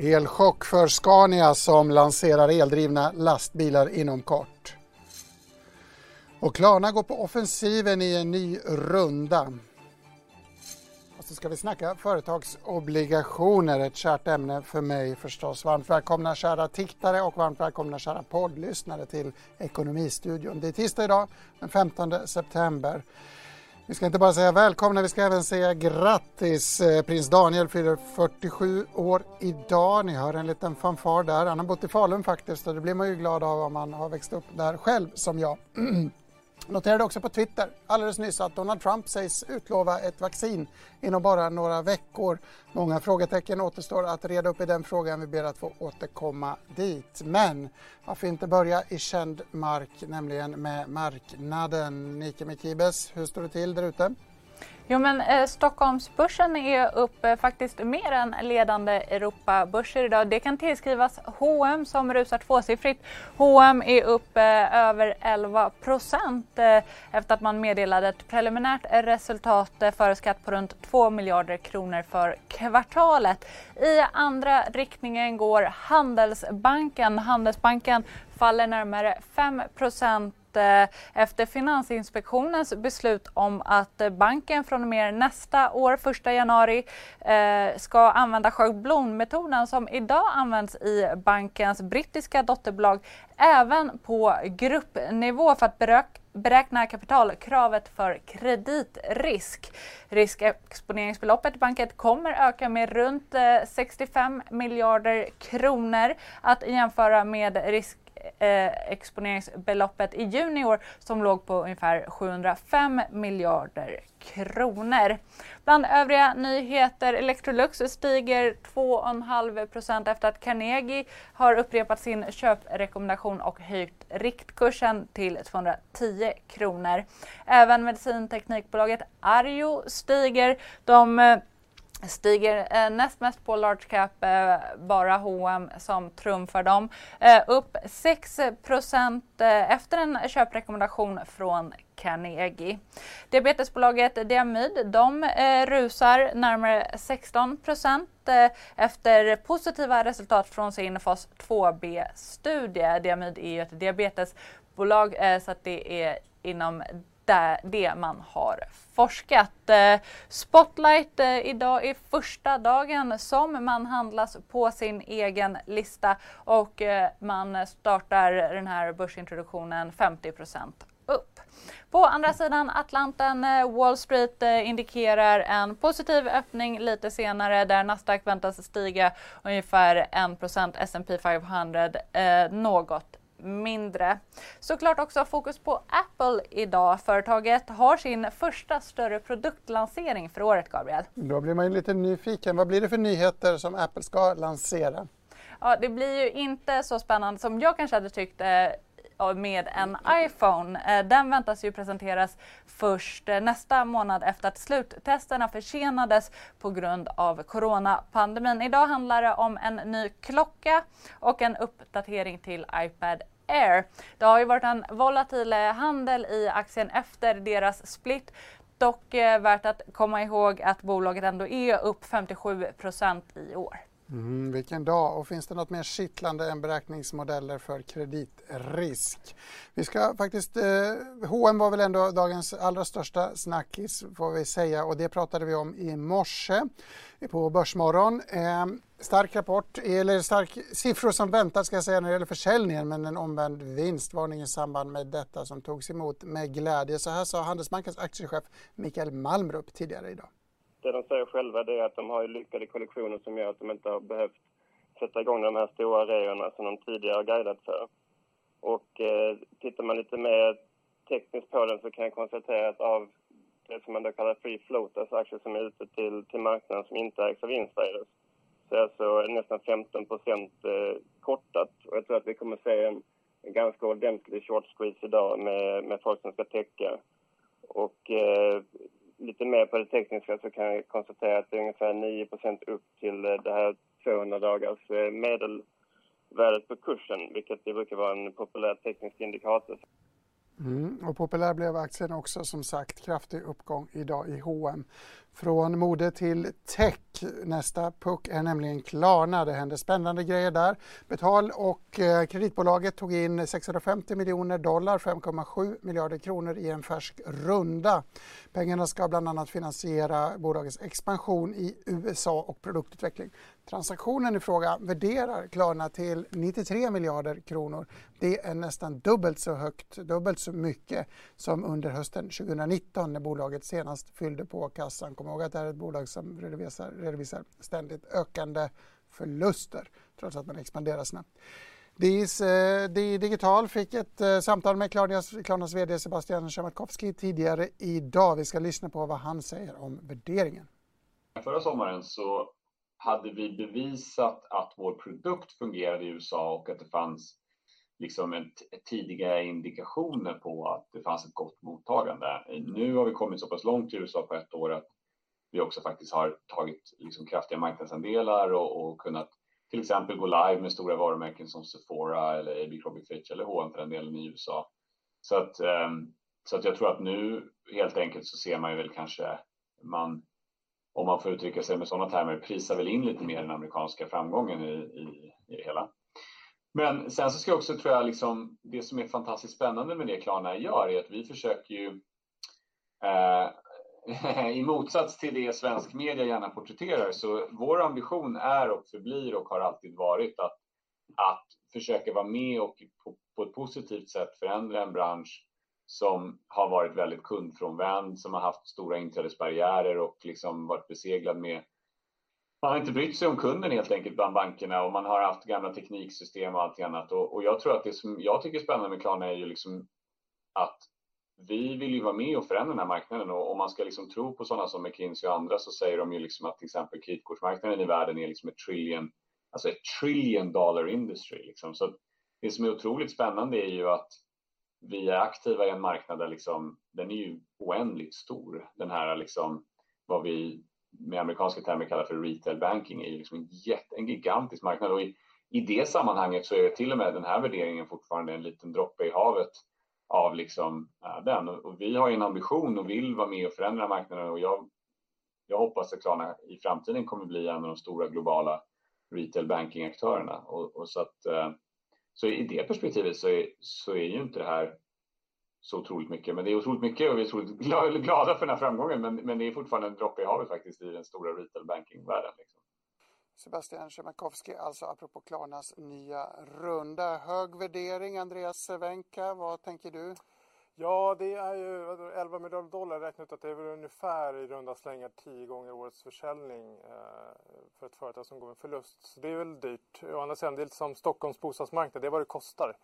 Elchock för Scania som lanserar eldrivna lastbilar inom kort. Och Klarna går på offensiven i en ny runda. Och så ska vi snacka företagsobligationer, ett kärt ämne för mig förstås. Varmt välkomna kära tittare och varmt välkomna kära poddlyssnare till Ekonomistudion. Det är tisdag idag, den 15 september. Vi ska inte bara säga välkomna, vi ska även säga grattis. Eh, prins Daniel fyller 47 år idag. Ni hör en liten fanfar där. Han har bott i Falun faktiskt och det blir man ju glad av om man har växt upp där själv som jag. Noterade också på Twitter alldeles nyss att Donald Trump sägs utlova ett vaccin inom bara några veckor. Många frågetecken återstår att reda upp i den frågan. Vi ber att få återkomma dit. Men varför inte börja i känd mark, nämligen med marknaden. Nike Mikibes, hur står det till där ute? Jo men eh, Stockholmsbörsen är upp eh, faktiskt mer än ledande Europabörser idag. Det kan tillskrivas H&M som rusar tvåsiffrigt. H&M är upp eh, över 11 procent eh, efter att man meddelade ett preliminärt resultat eh, före skatt på runt 2 miljarder kronor för kvartalet. I andra riktningen går Handelsbanken. Handelsbanken faller närmare 5 procent Eh, efter Finansinspektionens beslut om att eh, banken från och med nästa år, 1 januari, eh, ska använda schablonmetoden som idag används i bankens brittiska dotterbolag även på gruppnivå för att beräkna kapitalkravet för kreditrisk. Riskexponeringsbeloppet i banken kommer öka med runt 65 miljarder kronor att jämföra med risk eh, exponeringsbeloppet i juni i år som låg på ungefär 705 miljarder kronor. Bland övriga nyheter, Electrolux stiger 2,5% efter att Carnegie har upprepat sin köprekommendation och höjt riktkursen till 210 kronor. Även medicinteknikbolaget Arjo stiger. De eh, stiger eh, näst mest på large cap, eh, bara H&M som trumfar dem. Eh, upp 6 eh, efter en köprekommendation från Carnegie. Diabetesbolaget Diamyd de eh, rusar närmare 16 eh, efter positiva resultat från sin fas 2B-studie. Diamyd är ju ett diabetesbolag eh, så att det är inom där det man har forskat. Eh, Spotlight eh, idag är första dagen som man handlas på sin egen lista och eh, man startar den här börsintroduktionen 50% upp. På andra sidan Atlanten, Wall Street indikerar en positiv öppning lite senare där Nasdaq väntas stiga ungefär 1 S&P 500 eh, något mindre. Såklart också fokus på Apple idag. Företaget har sin första större produktlansering för året, Gabriel. Då blir man ju lite nyfiken. Vad blir det för nyheter som Apple ska lansera? Ja, det blir ju inte så spännande som jag kanske hade tyckt eh, med en iPhone. Eh, den väntas ju presenteras först eh, nästa månad efter att sluttesterna försenades på grund av coronapandemin. Idag handlar det om en ny klocka och en uppdatering till iPad Air. Det har ju varit en volatil eh, handel i aktien efter deras split. Dock värt att komma ihåg att bolaget ändå är upp 57% i år. Mm, vilken dag! Och finns det något mer kittlande än beräkningsmodeller för kreditrisk? Vi ska faktiskt, eh, H&M var väl ändå dagens allra största snackis får vi säga och det pratade vi om i morse på Börsmorgon. Eh, stark rapport, eller stark siffror som väntat ska jag säga när det gäller försäljningen men en omvänd vinstvarning i samband med detta som togs emot med glädje. Så här sa Handelsbankens aktiechef Mikael Malmrup tidigare idag det de säger själva det är att de har lyckade kollektioner som gör att de inte har behövt sätta igång de här stora reorna som de tidigare har guidat för. Och eh, tittar man lite mer tekniskt på den så kan jag konstatera att av det som man då kallar free float, alltså aktier som är ute till, till marknaden som inte ägs av insiders, så är alltså nästan 15 procent eh, kortat. Och jag tror att vi kommer att se en, en ganska ordentlig short squeeze idag med, med folk som ska täcka. Och eh, lite mer på det tekniska så kan jag konstatera att det är ungefär 9% upp till eh, det här 200 dagars eh, medelvärdet på kursen, vilket det brukar vara en populär teknisk indikator. Mm, och populär blev aktien också som sagt, kraftig uppgång idag i H&M. Från mode till tech. Nästa puck är nämligen Klarna. Det händer spännande grejer där. Betal och eh, kreditbolaget tog in 650 miljoner dollar, 5,7 miljarder kronor i en färsk runda. Pengarna ska bland annat finansiera bolagets expansion i USA och produktutveckling. Transaktionen i fråga värderar Klarna till 93 miljarder kronor. Det är nästan dubbelt så högt, dubbelt så mycket som under hösten 2019 när bolaget senast fyllde på kassan komma ihåg att det är ett bolag som redovisar, redovisar ständigt ökande förluster trots att man expanderar snabbt. DIS, eh, Digital fick ett eh, samtal med Klarnas, Klarnas VD Sebastian Siemiatkowski tidigare idag. Vi ska lyssna på vad han säger om värderingen. Förra sommaren så hade vi bevisat att vår produkt fungerade i USA och att det fanns liksom ett, ett tidiga indikationer på att det fanns ett gott mottagande. Nu har vi kommit så pass långt i USA på ett år att vi också faktiskt har tagit liksom kraftiga marknadsandelar och, och kunnat till exempel gå live med stora varumärken som Sephora eller Abercrombie Fitch eller H&M för den delen i USA. Så att, ehm, så att jag tror att nu helt enkelt så ser man ju väl kanske man om man får uttrycka sig med sådana termer, prisar väl in lite mer den amerikanska framgången i, i, i det hela. Men sen så ska jag också, tror jag, liksom, det som är fantastiskt spännande med det Klarna gör är att vi försöker ju eh, i motsats till det svensk media gärna porträtterar, så vår ambition är och förblir och har alltid varit att, att försöka vara med och på, på ett positivt sätt förändra en bransch som har varit väldigt kundfrånvänd, som har haft stora inträdesbarriärer och liksom varit beseglad med man har inte brytt sig om kunden helt enkelt bland bankerna och man har haft gamla tekniksystem och allt annat. Och, och jag tror att det som jag tycker är spännande med Klarna är ju liksom att vi vill ju vara med och förändra den här marknaden och om man ska liksom tro på sådana som McKinsey och andra så säger de ju liksom att till exempel kreditkortsmarknaden i världen är liksom ett trillion, alltså ett trillion dollar industry. Liksom. Så det som är otroligt spännande är ju att vi är aktiva i en marknad där liksom, den är ju oändligt stor. Den här liksom, vad vi med amerikanska termer kallar för retail banking är ju liksom en, jätte, en gigantisk marknad och i, i det sammanhanget så är till och med den här värderingen fortfarande en liten droppe i havet av liksom, eh, den. Och, vi har en ambition och vill vara med och förändra marknaden och jag, jag hoppas att Klarna i framtiden kommer bli en av de stora globala retail banking-aktörerna. Och, och, så att eh, så i det perspektivet så är, så är ju inte det här så otroligt mycket. Men det är otroligt mycket och vi är otroligt glada för den här framgången. Men, men det är fortfarande en droppe i havet faktiskt i den stora retail banking-världen. Liksom. Sebastian Szymakowski, alltså apropå Klarnas nya runda. Hög värdering, Andreas Cervenka, vad tänker du? Ja, det är ju 11 miljarder dollar räknat att det är väl ungefär i runda slängar 10 gånger årets försäljning eh, för ett företag som går med förlust. Så det är väl dyrt. Å andra sidan, det är lite som Stockholms bostadsmarknad, det är vad det kostar.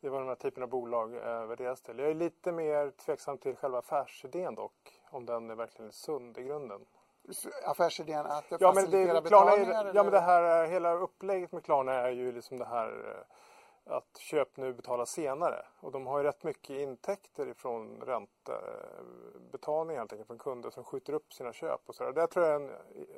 Det är vad den här typen av bolag eh, värderas till. Jag är lite mer tveksam till själva affärsidén dock, om den är verkligen sund i grunden. Affärsidén att ja, men det, betalningar? Är, ja, men det här, hela upplägget med Klarna är ju liksom det här eh, att köp nu, betala senare. Och de har ju rätt mycket intäkter ifrån räntebetalning helt enkelt från kunder som skjuter upp sina köp. Och så där. Det tror jag är en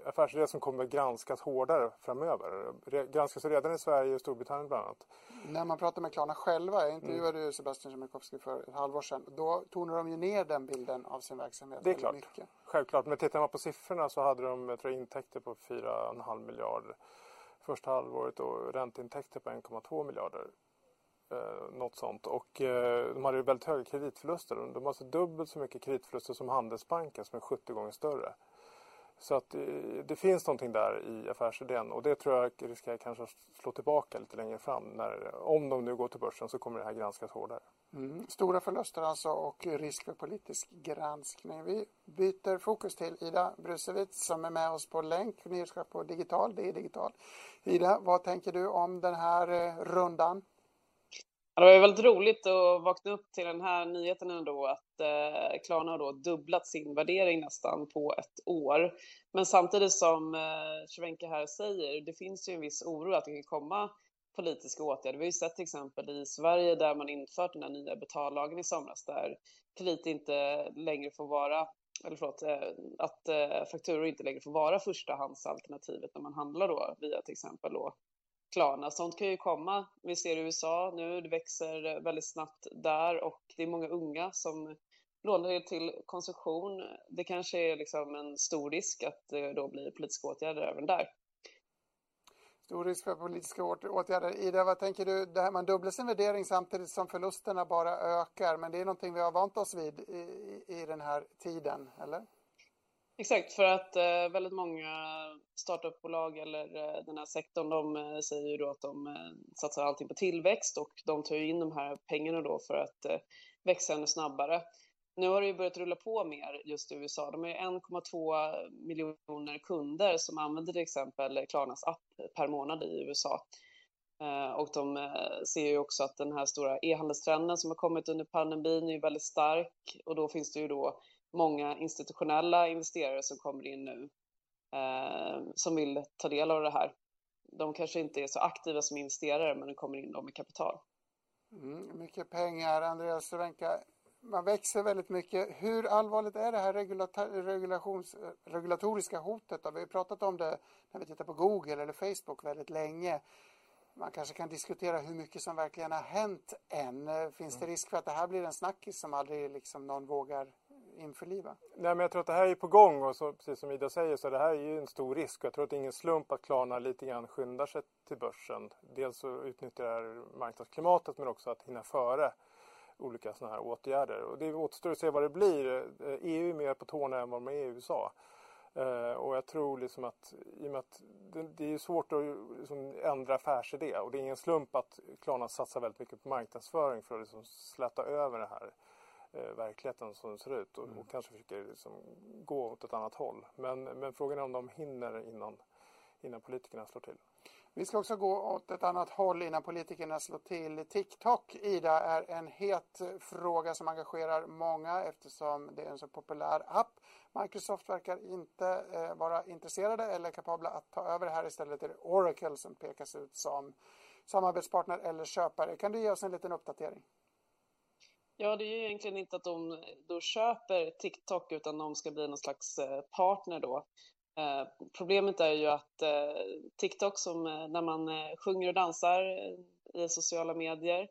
affärsidé som kommer granskas hårdare framöver. Granskas redan i Sverige och Storbritannien bland annat. När man pratar med Klarna själva, jag intervjuade mm. Sebastian Siemiatkowski för ett halvår sedan, då tonar de ju ner den bilden av sin verksamhet. Det är klart, mycket. självklart. Men tittar man på siffrorna så hade de jag tror, intäkter på 4,5 miljarder första halvåret och ränteintäkter på 1,2 miljarder. Eh, något sånt. Och eh, de hade väldigt höga kreditförluster. De har alltså dubbelt så mycket kreditförluster som Handelsbanken som är 70 gånger större. Så att eh, det finns någonting där i affärsidén och det tror jag riskerar kanske att slå tillbaka lite längre fram. När, om de nu går till börsen så kommer det här granskas hårdare. Mm. Stora förluster alltså och risk för politisk granskning. Vi byter fokus till Ida Brusewitz som är med oss på länk, nyhetschef på Digital. Det är Digital. Ida, vad tänker du om den här eh, rundan? Ja, det var väldigt roligt att vakna upp till den här nyheten ändå att eh, Klarna har då dubblat sin värdering nästan på ett år. Men samtidigt som eh, här säger, det finns ju en viss oro att det kan komma politiska åtgärder. Vi har ju sett till exempel i Sverige där man infört den här nya betallagen i somras där kredit inte längre får vara eller förlåt, eh, att eh, fakturor inte längre får vara förstahandsalternativet när man handlar då via till exempel då Klarna. Alltså, sånt kan ju komma. Vi ser i USA nu, det växer väldigt snabbt där och det är många unga som lånar till konsumtion. Det kanske är liksom en stor risk att det då blir politiska åtgärder även där. Stor risk för politiska åtgärder. Ida, vad tänker du? Det här, man dubblar sin värdering samtidigt som förlusterna bara ökar, men det är någonting vi har vant oss vid i, i den här tiden, eller? Exakt, för att eh, väldigt många startupbolag eller eh, den här sektorn, de eh, säger ju då att de eh, satsar allting på tillväxt och de tar ju in de här pengarna då för att eh, växa ännu snabbare. Nu har det ju börjat rulla på mer just i USA. De har 1,2 miljoner kunder som använder till exempel Klarnas app per månad i USA. Eh, och de eh, ser ju också att den här stora e-handelstrenden som har kommit under pandemin är väldigt stark och då finns det ju då många institutionella investerare som kommer in nu eh, som vill ta del av det här. De kanske inte är så aktiva som investerare men de kommer in med kapital. Mm, mycket pengar. Andreas Cervenka, man växer väldigt mycket. Hur allvarligt är det här regulatoriska hotet? Då? Vi har pratat om det när vi tittar på Google eller Facebook väldigt länge. Man kanske kan diskutera hur mycket som verkligen har hänt än. Finns det mm. risk för att det här blir en snackis som aldrig liksom någon vågar införliva? Nej, men jag tror att det här är på gång och så, precis som Ida säger så det här är ju en stor risk. Jag tror att det är ingen slump att Klarna lite grann skyndar sig till börsen. Dels så utnyttjar marknadsklimatet men också att hinna före olika sådana här åtgärder. Och det återstår att se vad det blir. Eh, EU är mer på tårna än vad de är i USA. Eh, och jag tror liksom att, i och med att det, är svårt att liksom ändra affärsidé och det är ingen slump att Klarna satsar väldigt mycket på marknadsföring för att liksom släta över det här uh, verkligheten som den ser ut och, mm. och kanske försöker liksom gå åt ett annat håll. Men, men frågan är om de hinner innan, innan politikerna slår till. Vi ska också gå åt ett annat håll innan politikerna slår till. TikTok, Ida, är en het fråga som engagerar många eftersom det är en så populär app. Microsoft verkar inte eh, vara intresserade eller kapabla att ta över det här. Istället är det Oracle som pekas ut som samarbetspartner eller köpare. Kan du ge oss en liten uppdatering? Ja, det är ju egentligen inte att de då köper TikTok utan de ska bli någon slags eh, partner då. Eh, problemet är ju att eh, TikTok, som eh, när man eh, sjunger och dansar i sociala medier,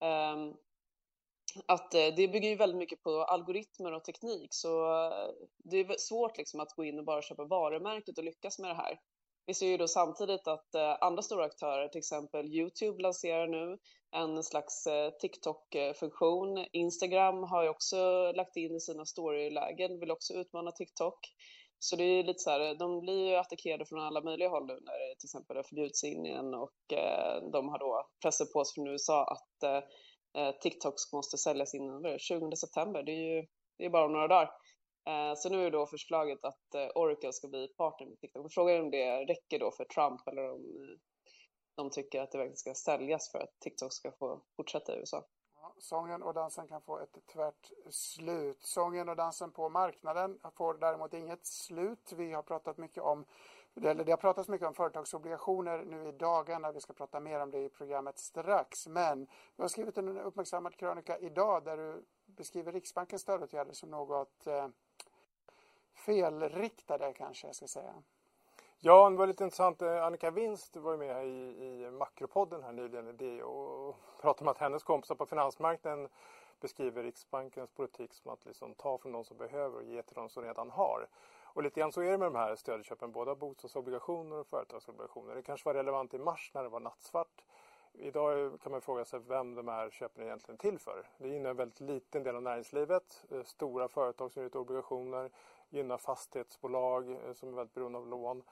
ehm, att det bygger ju väldigt mycket på algoritmer och teknik, så det är svårt liksom att gå in och bara köpa varumärket och lyckas med det här. Vi ser ju då samtidigt att eh, andra stora aktörer, till exempel Youtube, lanserar nu en slags eh, TikTok-funktion. Instagram har ju också lagt in i sina storylägen, vill också utmana TikTok. Så det är lite så här, de blir ju attackerade från alla möjliga håll nu när det till exempel det förbjuds in Indien och eh, de har då pressat på sig från USA att eh, eh TikTok måste säljas innan 20 september. Det är ju det är bara några dagar. Eh, så nu är då förslaget att eh, Oracle ska bli partner med TikTok. Frågan är om det räcker då för Trump eller om de tycker att det verkligen ska säljas för att TikTok ska få fortsätta i USA. Sången och dansen kan få ett tvärt slut. Sången och dansen på marknaden får däremot inget slut. Vi har pratat mycket om eller det har pratats mycket om företagsobligationer nu i dagarna. Vi ska prata mer om det i programmet strax. Men du har skrivit en uppmärksammad krönika idag där du beskriver Riksbankens stödåtgärder som något eh, felriktade kanske jag ska säga. Ja, det var lite intressant. Eh, Annika Winst var med i, i Makropodden här nyligen och pratade om att hennes kompisar på finansmarknaden beskriver Riksbankens politik som att liksom ta från de som behöver och ge till de som redan har. Och lite grann så är det med de här stödköpen, både av bostadsobligationer och företagsobligationer. Det kanske var relevant i mars när det var nattsvart. Idag kan man fråga sig vem de här köpen är egentligen till för. Det gynnar en väldigt liten del av näringslivet. Eh, stora företag som ger ut obligationer gynnar fastighetsbolag eh, som är väldigt beroende av lån.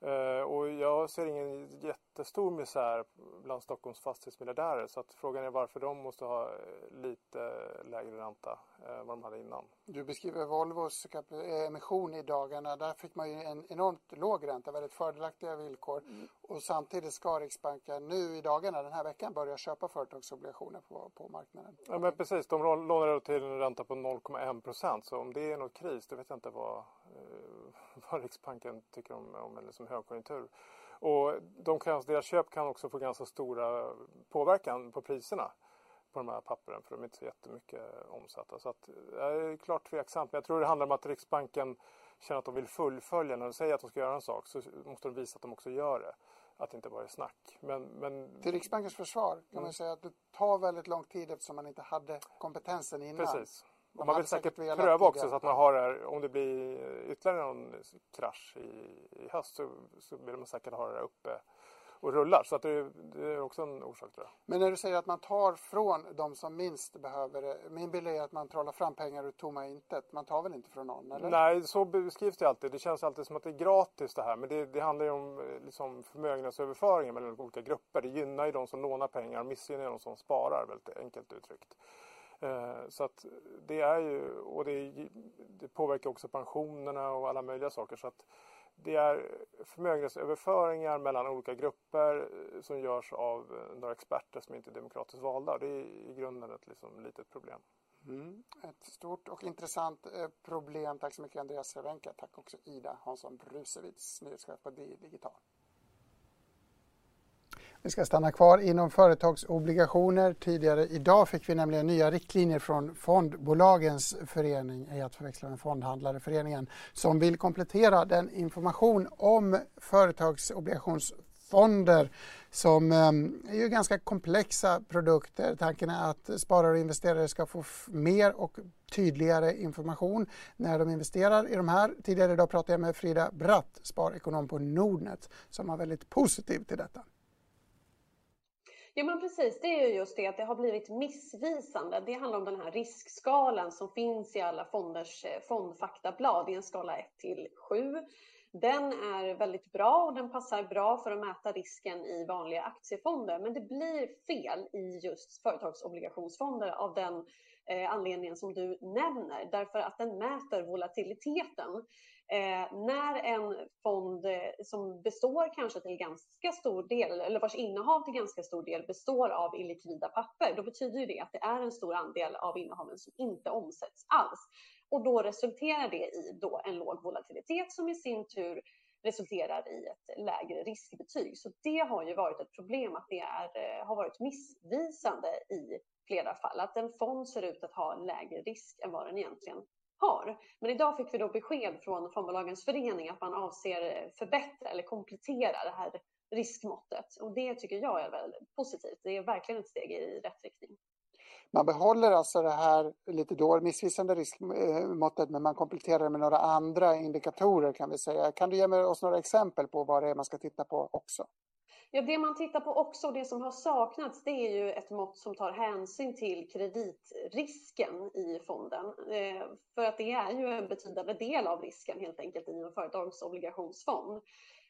Eh, och jag ser ingen jättestor misär bland Stockholms fastighetsmiljardärer så att frågan är varför de måste ha eh, lite lägre ränta än vad de hade innan. Du beskriver Volvos emission i dagarna. Där fick man ju en enormt låg ränta, väldigt fördelaktiga villkor. Mm. Och samtidigt ska Riksbanken nu i dagarna, den här veckan, börja köpa företagsobligationer på, på marknaden. Ja men precis, de lånar till en ränta på 0,1 procent. Så om det är något kris, det vet jag inte vad, eh, vad Riksbanken tycker om, om en liksom högkonjunktur. Och de kan, deras köp kan också få ganska stora påverkan på priserna på de här pappren för de är inte så jättemycket omsatta. Så att, jag är klart tveksamt. Men jag tror det handlar om att Riksbanken känner att de vill fullfölja. När de säger att de ska göra en sak så måste de visa att de också gör det. Att det inte bara är snack. Men, men... Till Riksbankens försvar kan mm. man säga att det tar väldigt lång tid eftersom man inte hade kompetensen innan. Precis. Man vill säkert pröva också så att man har det här, om det blir ytterligare någon krasch i, i höst så, så vill man säkert ha det uppe och rullar. Så att det, det, är också en orsak tror jag. Men när du säger att man tar från de som minst behöver det. Min bild är att man trollar fram pengar ur tomma intet. Man tar väl inte från någon? Eller? Nej, så beskrivs det alltid. Det känns alltid som att det är gratis det här. Men det, det handlar ju om liksom, förmögenhetsöverföringar mellan olika grupper. Det gynnar ju de som lånar pengar och missgynnar de som sparar, väldigt enkelt uttryckt. Eh, så att det är ju, och det, det, påverkar också pensionerna och alla möjliga saker. Så att det är förmögenhetsöverföringar mellan olika grupper eh, som görs av eh, några experter som inte är demokratiskt valda. Det är i grunden ett liksom, litet problem. Mm. Ett stort och intressant problem. Tack så mycket Andreas Cervenka. Tack också Ida Hansson Brusevids, nyhetschef på DI Digital. Vi ska stanna kvar inom företagsobligationer. Tidigare idag fick vi nämligen nya riktlinjer från Fondbolagens förening, ej att förväxla med Fondhandlareföreningen, som vill komplettera den information om företagsobligationsfonder som ehm, är ju ganska komplexa produkter. Tanken är att sparare och investerare ska få mer och tydligare information när de investerar i de här. Tidigare idag pratade jag med Frida Bratt, sparekonom på Nordnet, som var väldigt positiv till detta. Ja men precis, det är ju just det att det har blivit missvisande. Det handlar om den här riskskalan som finns i alla fonders eh, fondfaktablad i en skala 1 till 7. Den är väldigt bra och den passar bra för att mäta risken i vanliga aktiefonder. Men det blir fel i just företagsobligationsfonder av den eh, anledningen som du nämner. Därför att den mäter volatiliteten. Eh, när en fond eh, som består kanske till ganska stor del, eller vars innehav till ganska stor del består av illikvida papper, då betyder det att det är en stor andel av innehaven som inte omsätts alls. Och då resulterar det i då en låg volatilitet som i sin tur resulterar i ett lägre riskbetyg. Så det har ju varit ett problem att det är, eh, har varit missvisande i flera fall. Att en fond ser ut att ha lägre risk än vad den egentligen har. Men idag fick vi då besked från Fondbolagens förening att man avser förbättra eller komplettera det här riskmåttet. Och det tycker jag är väldigt positivt. Det är verkligen ett steg i rätt riktning. Man behåller alltså det här lite då missvisande riskmåttet men man kompletterar det med några andra indikatorer kan vi säga. Kan du ge oss några exempel på vad det är man ska titta på också? Ja, det man tittar på också, det som har saknats, det är ju ett mått som tar hänsyn till kreditrisken i fonden. Eh, för att det är ju en betydande del av risken helt enkelt i en företagsobligationsfond.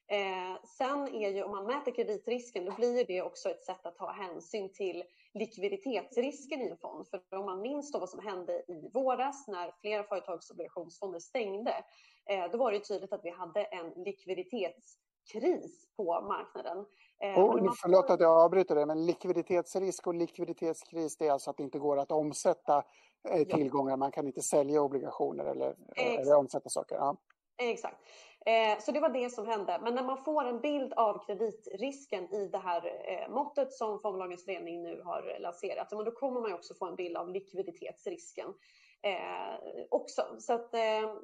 Eh, sen är ju, om man mäter kreditrisken, då blir det också ett sätt att ta hänsyn till likviditetsrisken i en fond. För om man minns då vad som hände i våras när flera företagsobligationsfonder stängde, eh, då var det tydligt att vi hade en likviditets kris på marknaden. Eh, och, man... Förlåt att jag avbryter det, men likviditetsrisk och likviditetskris det är alltså att det inte går att omsätta eh, tillgångar. Man kan inte sälja obligationer eller, eller omsätta saker. Ja. Exakt. Eh, så det var det som hände. Men när man får en bild av kreditrisken i det här måttet som Fondbolagens förening nu har lanserat, då kommer man också få en bild av likviditetsrisken eh, också. Så att, eh,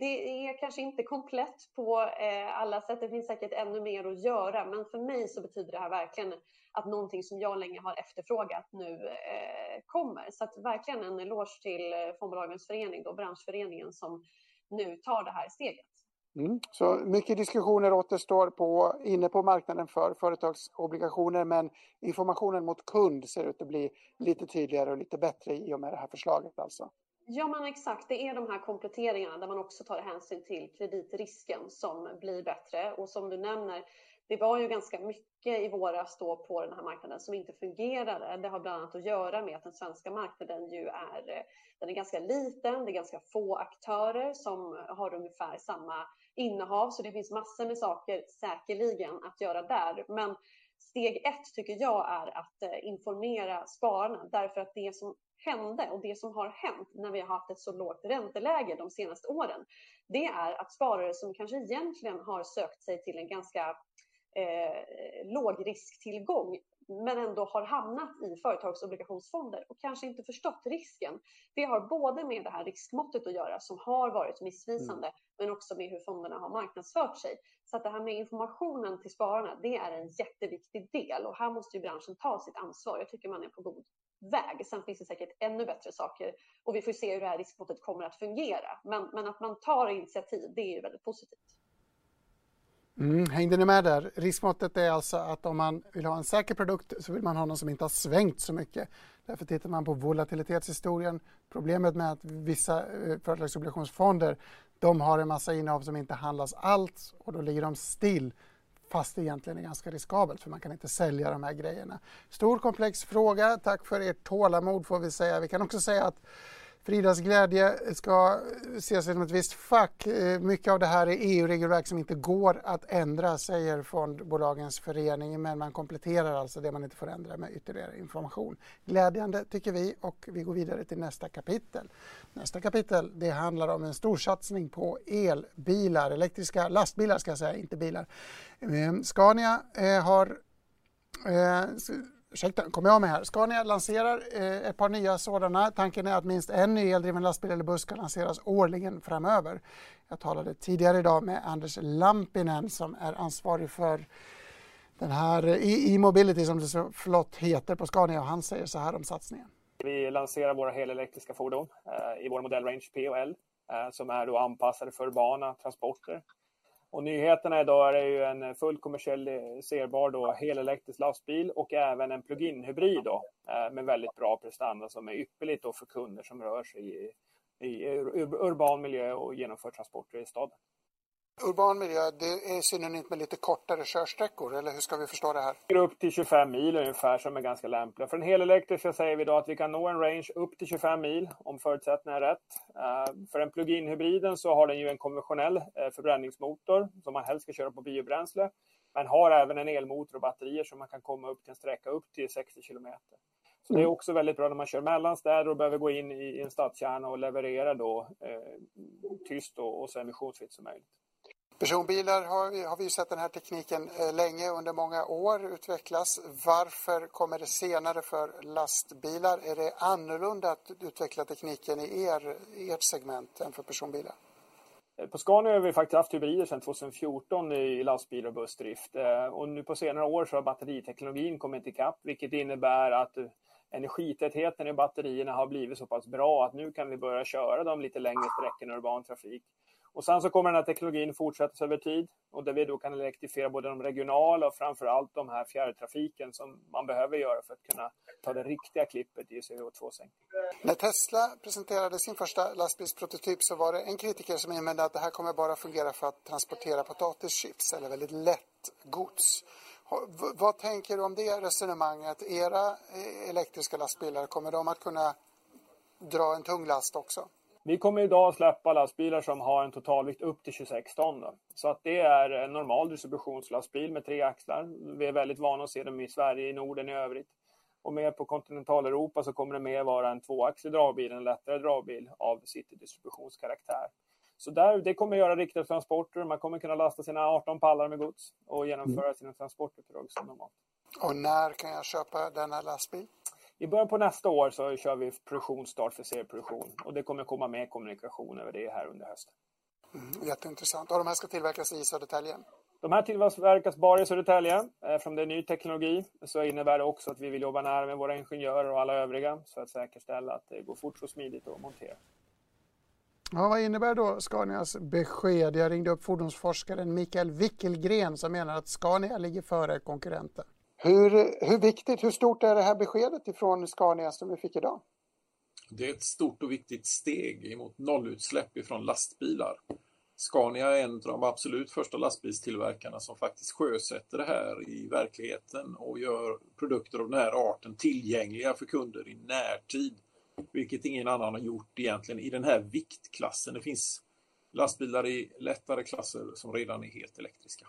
det är kanske inte komplett på eh, alla sätt. Det finns säkert ännu mer att göra, men för mig så betyder det här verkligen att någonting som jag länge har efterfrågat nu eh, kommer. Så att verkligen en eloge till eh, Fondbolagens förening, då, branschföreningen, som nu tar det här steget. Mm. Så mycket diskussioner återstår på, inne på marknaden för företagsobligationer men informationen mot kund ser ut att bli lite tydligare och lite bättre i och med det här förslaget alltså. Ja, men exakt. Det är de här kompletteringarna där man också tar hänsyn till kreditrisken som blir bättre. Och som du nämner, det var ju ganska mycket i våras då på den här marknaden som inte fungerade. Det har bland annat att göra med att den svenska marknaden ju är, den är ganska liten, det är ganska få aktörer som har ungefär samma innehav, så det finns massor med saker säkerligen att göra där. Men steg ett tycker jag är att eh, informera spararna därför att det som hände och det som har hänt när vi har haft ett så lågt ränteläge de senaste åren, det är att sparare som kanske egentligen har sökt sig till en ganska eh, lågrisktillgång men ändå har hamnat i företagsobligationsfonder och kanske inte förstått risken. Det har både med det här riskmåttet att göra som har varit missvisande, mm. men också med hur fonderna har marknadsfört sig. Så att det här med informationen till spararna, det är en jätteviktig del och här måste ju branschen ta sitt ansvar. Jag tycker man är på god väg. Sen finns det säkert ännu bättre saker och vi får se hur det här riskmåttet kommer att fungera. Men, men att man tar initiativ, det är ju väldigt positivt. Mm, hängde ni med där? Riskmåttet är alltså att om man vill ha en säker produkt så vill man ha någon som inte har svängt så mycket. Därför tittar man på volatilitetshistorien. Problemet med att vissa eh, företagsobligationsfonder de har en massa innehav som inte handlas alls och då ligger de still fast det egentligen är ganska riskabelt för man kan inte sälja de här grejerna. Stor komplex fråga. Tack för ert tålamod får vi säga. Vi kan också säga att Fridas glädje ska ses som ett visst fack. Eh, mycket av det här är EU-regelverk som inte går att ändra, säger fondbolagens förening, men man kompletterar alltså det man inte får ändra med ytterligare information. Glädjande tycker vi och vi går vidare till nästa kapitel. Nästa kapitel det handlar om en storsatsning på elbilar, elektriska lastbilar ska jag säga, inte bilar. Scania Scania eh, har eh, ursäkta, kom jag med här. Scania lanserar eh, ett par nya sådana. Tanken är att minst en ny eldriven lastbil eller buss ska lanseras årligen framöver. Jag talade tidigare idag med Anders Lampinen som är ansvarig för den här eh, e-mobility som det så flott heter på Scania och han säger så här om satsningen. Vi lanserar våra helelektriska fordon eh, i vår modellrange P och L eh, som är då anpassade för urbana transporter och nyheterna idag är ju en fullt kommersialiserbar eh, då helelektrisk lastbil och även en plug-in hybrid då, eh, med väldigt bra prestanda som är ypperligt då för kunder som rör sig i, i urban miljö och genomför transporter i staden. Urban miljö, det är synonymt med lite kortare körsträckor, eller hur ska vi förstå det här? Upp till 25 mil ungefär som är ganska lämpliga. För en helelektrisk säger vi då att vi kan nå en range upp till 25 mil om förutsättningarna är rätt. Uh, för en plug-in hybriden så har den ju en konventionell uh, förbränningsmotor som man helst ska köra på biobränsle. Men har även en elmotor och batterier som man kan komma upp till en sträcka upp till 60 kilometer. Så det är också väldigt bra när man kör mellan städer och behöver gå in i en stadskärna och leverera då eh, tyst och, och så emissionsfritt som möjligt. Personbilar har vi, har vi sett den här tekniken eh, länge, under många år utvecklas. Varför kommer det senare för lastbilar? Är det annorlunda att utveckla tekniken i er, ert segment än för personbilar? Eh, på Scania har vi faktiskt haft hybrider sedan 2014 i lastbil och bussdrift. Eh, och nu på senare år så har batteriteknologin kommit ikapp, vilket innebär att energitätheten i batterierna har blivit så pass bra att nu kan vi börja köra dem lite längre sträckor i urban trafik. Och sen så kommer den här teknologin fortsätta över tid och där vi då kan elektrifiera både de regionala och framför allt de här fjärrtrafiken som man behöver göra för att kunna ta det riktiga klippet i CO2-sänkning. När Tesla presenterade sin första lastbilsprototyp så var det en kritiker som invände att det här kommer bara fungera för att transportera potatischips eller väldigt lätt gods. Vad tänker du om det resonemanget? Era eh, elektriska lastbilar, kommer de att kunna dra en tung last också? Vi kommer idag släppa lastbilar som har en totalvikt upp till 26 ton. Då. Så att det är en normal distributionslastbil med tre axlar. Vi är väldigt vana att se dem i Sverige, i Norden i övrigt. Och mer på kontinentaleuropa så kommer det mer vara en tvåaxlig dragbil, en lättare dragbil av citydistributionskaraktär. Så där, det kommer göra riktade transporter. Man kommer kunna lasta sina 18 pallar med gods och genomföra mm. sina transportuppdrag som normalt. Och när kan jag köpa denna lastbil? I början på nästa år så kör vi produktionsstart för serieproduktion och det kommer komma med kommunikation över det här under hösten. Mm, jätteintressant. Och de här ska tillverkas i Södertälje? De här tillverkas bara i Södertälje. Eftersom det är ny teknologi så innebär det också att vi vill jobba nära med våra ingenjörer och alla övriga för att säkerställa att det går fort och smidigt att montera. Ja, vad innebär då Scanias besked? Jag ringde upp fordonsforskaren Mikael Wickelgren som menar att Scania ligger före konkurrenten. Hur, hur viktigt, hur stort är det här beskedet ifrån Scania som vi fick idag? Det är ett stort och viktigt steg mot nollutsläpp ifrån lastbilar. Scania är en av de absolut första lastbilstillverkarna som faktiskt sjösätter det här i verkligheten och gör produkter av den här arten tillgängliga för kunder i närtid. Vilket ingen annan har gjort egentligen i den här viktklassen. Det finns lastbilar i lättare klasser som redan är helt elektriska.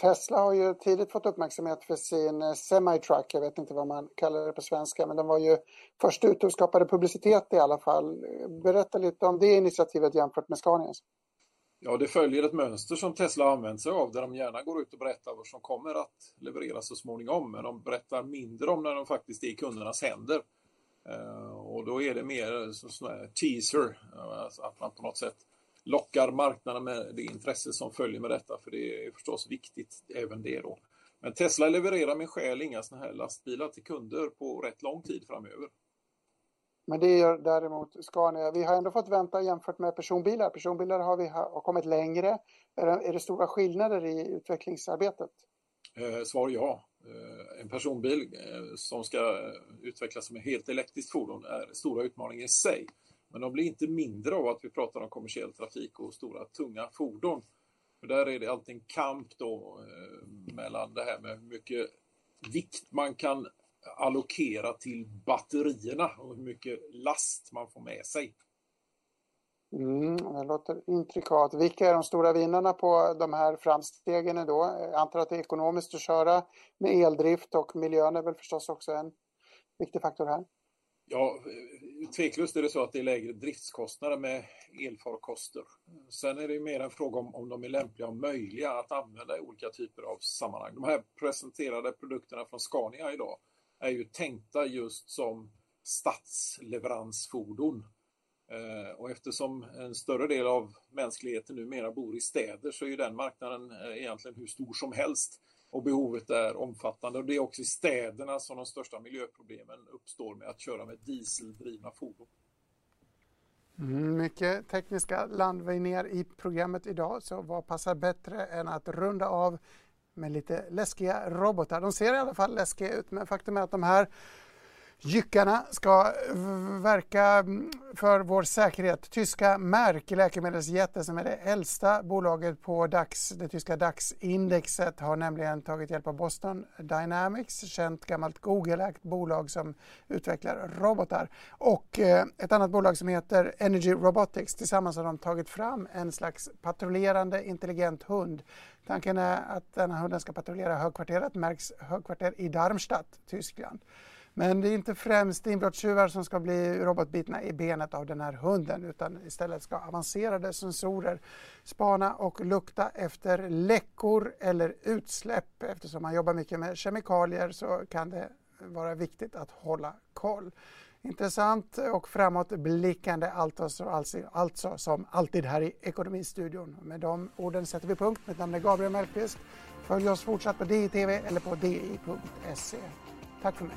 Tesla har ju tidigt fått uppmärksamhet för sin eh, semi-truck, jag vet inte vad man kallar det på svenska, men de var ju först ut och skapade publicitet i alla fall. Berätta lite om det initiativet jämfört med Scanias. Ja, det följer ett mönster som Tesla har använt sig av där de gärna går ut och berättar vad som kommer att levereras så småningom, men de berättar mindre om när de faktiskt är i kundernas händer. Eh, och då är det mer sån här teaser, eh, alltså att man på något sätt lockar marknaden med det intresse som följer med detta, för det är förstås viktigt även det då. Men Tesla levererar med skäl inga sådana här lastbilar till kunder på rätt lång tid framöver. Men det gör däremot Scania. Vi har ändå fått vänta jämfört med personbilar. Personbilar har vi har kommit längre. Är det, är det stora skillnader i utvecklingsarbetet? Eh, svar ja. Eh, en personbil eh, som ska utvecklas som ett helt elektriskt fordon är stora utmaningar i sig. Men de blir inte mindre av att vi pratar om kommersiell trafik och stora tunga fordon. För där är det alltid en kamp då eh, mellan det här med hur mycket vikt man kan allokera till batterierna och hur mycket last man får med sig. Mm, det låter intrikat. Vilka är de stora vinnarna på de här framstegen då? Jag antar att det är ekonomiskt att köra med eldrift och miljön är väl förstås också en viktig faktor här. Ja, eh, tveklöst är det så att det är lägre driftskostnader med elfarkoster. Sen är det mer en fråga om, om de är lämpliga och möjliga att använda i olika typer av sammanhang. De här presenterade produkterna från Scania idag är ju tänkta just som stadsleveransfordon. Eh, och eftersom en större del av mänskligheten numera bor i städer så är ju den marknaden eh, egentligen hur stor som helst och behovet är omfattande. Och det är också i städerna som de största miljöproblemen uppstår med att köra med dieseldrivna fordon. Mm, mycket tekniska landvinningar i programmet idag, så vad passar bättre än att runda av med lite läskiga robotar? De ser i alla fall läskiga ut, men faktum är att de här Jyckarna ska eh, verka mm, för vår säkerhet. Tyska Merck, läkemedelsjätte som är det äldsta bolaget på DAX, det tyska DAX-indexet, har nämligen tagit hjälp av Boston Dynamics, känt gammalt Google-ägt bolag som utvecklar robotar. Och eh, ett annat bolag som heter Energy Robotics. Tillsammans har de tagit fram en slags patrullerande intelligent hund. Tanken är att den här hunden ska patrullera högkvarteret, Mercks högkvarter i Darmstadt, Tyskland. Men det är inte främst inbrottstjuvar som ska bli robotbitna i benet av den här hunden utan istället ska avancerade sensorer spana och lukta efter läckor eller utsläpp. Eftersom man jobbar mycket med kemikalier så kan det vara viktigt att hålla koll. Intressant och framåtblickande alltså, alltså, alltså som alltid här i Ekonomistudion. Med de orden sätter vi punkt. Mitt namn är Gabriel Mellqvist. Följ oss fortsatt på DITV eller på di.se. Tack för mig.